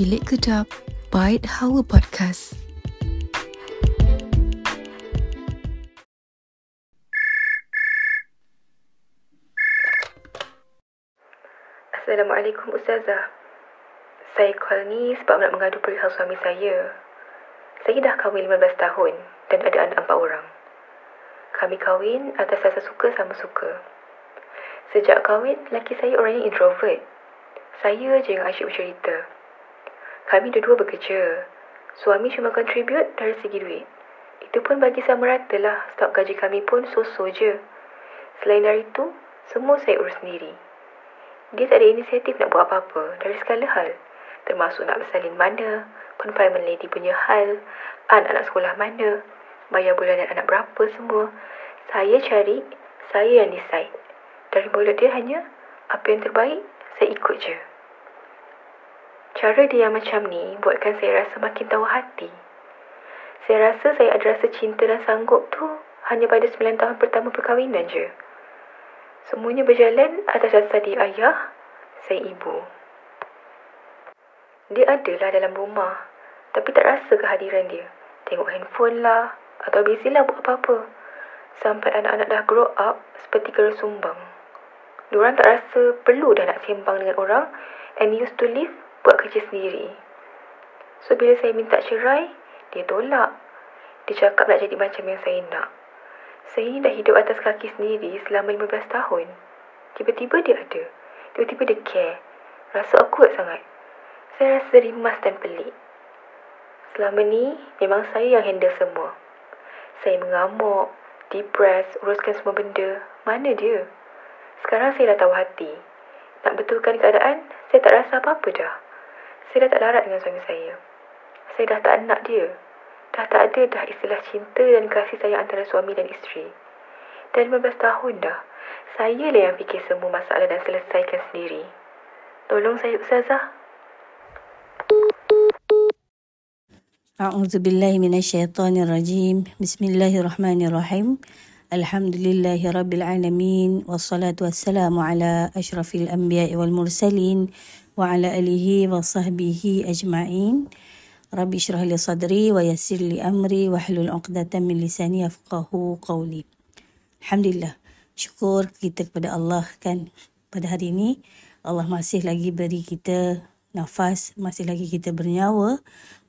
Bilik Kedap Bite Hawa Podcast. Assalamualaikum Ustazah. Saya call ni sebab nak mengadu perihal suami saya. Saya dah kahwin 15 tahun dan ada anak empat orang. Kami kahwin atas rasa suka sama suka. Sejak kahwin, lelaki saya orang yang introvert. Saya je yang asyik bercerita. Kami dua-dua bekerja. Suami cuma contribute dari segi duit. Itu pun bagi sama rata lah sebab gaji kami pun so-so je. Selain dari itu, semua saya urus sendiri. Dia tak ada inisiatif nak buat apa-apa dari segala hal. Termasuk nak bersalin mana, confinement lady punya hal, anak-anak sekolah mana, bayar bulanan anak berapa semua. Saya cari, saya yang decide. Dari mulut dia hanya, apa yang terbaik, saya ikut je. Cara dia macam ni buatkan saya rasa makin tahu hati. Saya rasa saya ada rasa cinta dan sanggup tu hanya pada 9 tahun pertama perkahwinan je. Semuanya berjalan atas dasar dia ayah, saya ibu. Dia adalah dalam rumah, tapi tak rasa kehadiran dia. Tengok handphone lah, atau busy lah buat apa-apa. Sampai anak-anak dah grow up seperti kera sumbang. Diorang tak rasa perlu dah nak sembang dengan orang and used to live buat kerja sendiri. So bila saya minta cerai, dia tolak. Dia cakap nak jadi macam yang saya nak. Saya ni dah hidup atas kaki sendiri selama 15 tahun. Tiba-tiba dia ada. Tiba-tiba dia care. Rasa awkward sangat. Saya rasa rimas dan pelik. Selama ni, memang saya yang handle semua. Saya mengamuk, depres, uruskan semua benda. Mana dia? Sekarang saya dah tahu hati. Nak betulkan keadaan, saya tak rasa apa-apa dah. Saya dah tak larat dengan suami saya. Saya dah tak nak dia. Dah tak ada dah istilah cinta dan kasih sayang antara suami dan isteri. Dah 15 tahun dah. Saya lah yang fikir semua masalah dan selesaikan sendiri. Tolong saya Ustazah. أعوذ بالله من الشيطان الرجيم بسم الله الرحمن الرحيم Alhamdulillahi Rabbil Alamin Wassalatu wassalamu ala ashrafil anbiya wal mursalin Wa ala alihi wa sahbihi ajma'in. Rabbi syrah li sadri wa yasir li amri Wa hlul uqdatan min lisani afqahu qawli. Alhamdulillah Syukur kita kepada Allah kan. Pada hari ini Allah masih lagi beri kita nafas masih lagi kita bernyawa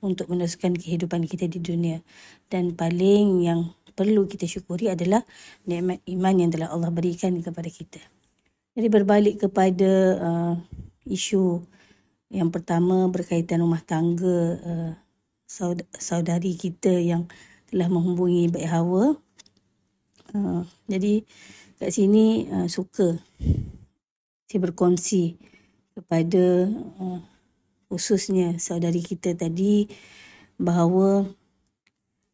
untuk meneruskan kehidupan kita di dunia. Dan paling yang perlu kita syukuri adalah nikmat iman yang telah Allah berikan kepada kita. Jadi berbalik kepada uh, isu yang pertama berkaitan rumah tangga uh, saudari kita yang telah menghubungi Baik Hawa. Uh, jadi kat sini uh, suka saya berkongsi kepada uh, khususnya saudari kita tadi bahawa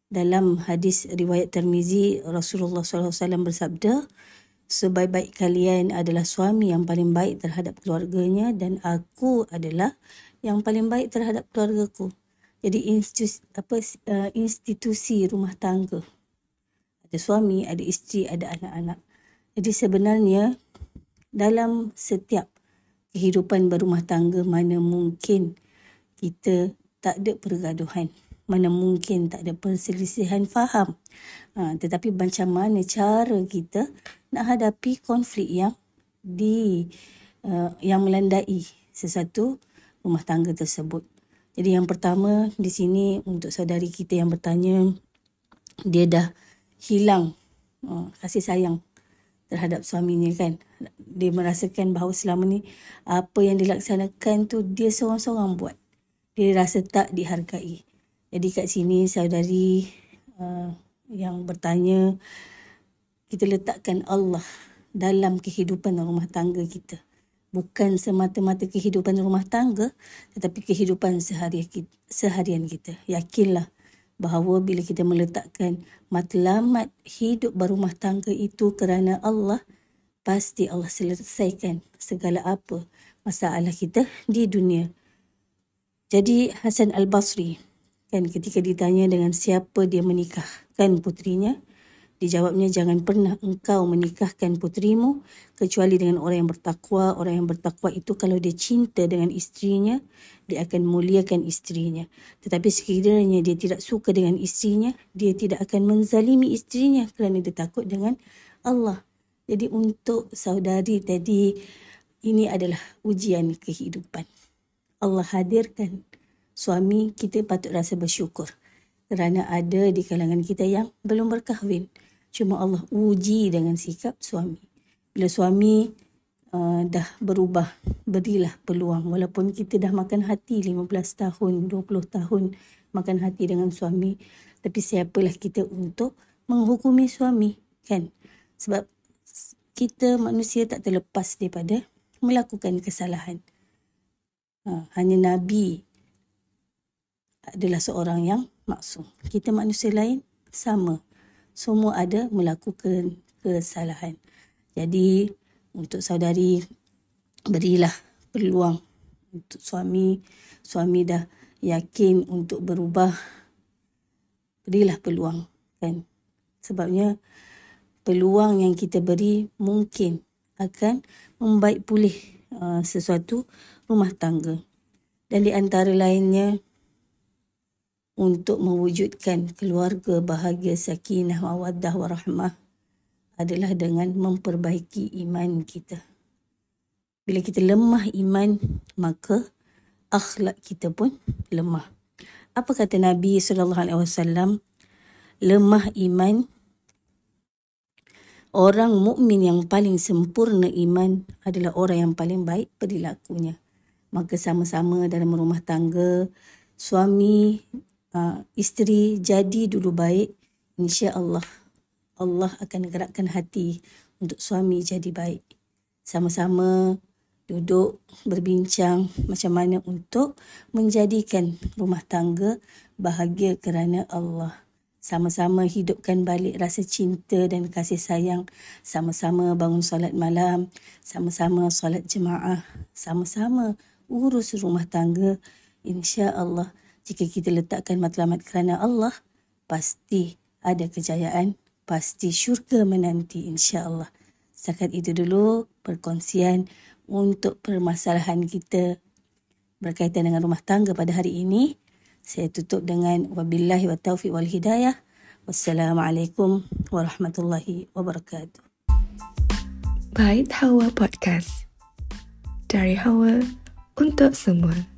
dalam hadis riwayat Tirmizi Rasulullah SAW bersabda sebaik-baik kalian adalah suami yang paling baik terhadap keluarganya dan aku adalah yang paling baik terhadap keluargaku. Jadi institusi, apa uh, institusi rumah tangga. Ada suami, ada isteri, ada anak-anak. Jadi sebenarnya dalam setiap kehidupan berumah tangga mana mungkin kita tak ada pergaduhan mana mungkin tak ada perselisihan faham ha, tetapi macam mana cara kita nak hadapi konflik yang di uh, yang melandai sesuatu rumah tangga tersebut jadi yang pertama di sini untuk saudari kita yang bertanya dia dah hilang uh, kasih sayang terhadap suaminya kan. Dia merasakan bahawa selama ni apa yang dilaksanakan tu dia seorang-seorang buat. Dia rasa tak dihargai. Jadi kat sini saudari uh, yang bertanya kita letakkan Allah dalam kehidupan rumah tangga kita. Bukan semata-mata kehidupan rumah tangga tetapi kehidupan seharian kita. Yakinlah bahawa bila kita meletakkan matlamat hidup berumah tangga itu kerana Allah, pasti Allah selesaikan segala apa masalah kita di dunia. Jadi Hasan Al-Basri kan ketika ditanya dengan siapa dia menikahkan putrinya, Dijawabnya jangan pernah engkau menikahkan putrimu kecuali dengan orang yang bertakwa. Orang yang bertakwa itu kalau dia cinta dengan istrinya, dia akan muliakan istrinya. Tetapi sekiranya dia tidak suka dengan istrinya, dia tidak akan menzalimi istrinya kerana dia takut dengan Allah. Jadi untuk saudari tadi, ini adalah ujian kehidupan. Allah hadirkan suami, kita patut rasa bersyukur kerana ada di kalangan kita yang belum berkahwin. Cuma Allah uji dengan sikap suami. Bila suami uh, dah berubah, berilah peluang. Walaupun kita dah makan hati 15 tahun, 20 tahun makan hati dengan suami. Tapi siapalah kita untuk menghukumi suami. kan? Sebab kita manusia tak terlepas daripada melakukan kesalahan. Ha, hanya Nabi adalah seorang yang maksum. Kita manusia lain sama semua ada melakukan kesalahan. Jadi untuk saudari berilah peluang untuk suami suami dah yakin untuk berubah berilah peluang kan sebabnya peluang yang kita beri mungkin akan membaik pulih uh, sesuatu rumah tangga dan di antara lainnya untuk mewujudkan keluarga bahagia sakinah mawaddah warahmah adalah dengan memperbaiki iman kita. Bila kita lemah iman, maka akhlak kita pun lemah. Apa kata Nabi sallallahu alaihi wasallam? Lemah iman orang mukmin yang paling sempurna iman adalah orang yang paling baik perilakunya. Maka sama-sama dalam rumah tangga, suami uh, isteri jadi dulu baik, insya-Allah Allah akan gerakkan hati untuk suami jadi baik. Sama-sama duduk berbincang macam mana untuk menjadikan rumah tangga bahagia kerana Allah. Sama-sama hidupkan balik rasa cinta dan kasih sayang. Sama-sama bangun solat malam. Sama-sama solat jemaah. Sama-sama urus rumah tangga. Insya Allah jika kita letakkan matlamat kerana Allah, pasti ada kejayaan, pasti syurga menanti insya-Allah. Setakat itu dulu perkongsian untuk permasalahan kita berkaitan dengan rumah tangga pada hari ini. Saya tutup dengan wabillahi wa taufiq wal hidayah. Wassalamualaikum warahmatullahi wabarakatuh. Bait Hawa Podcast. Dari Hawa untuk semua.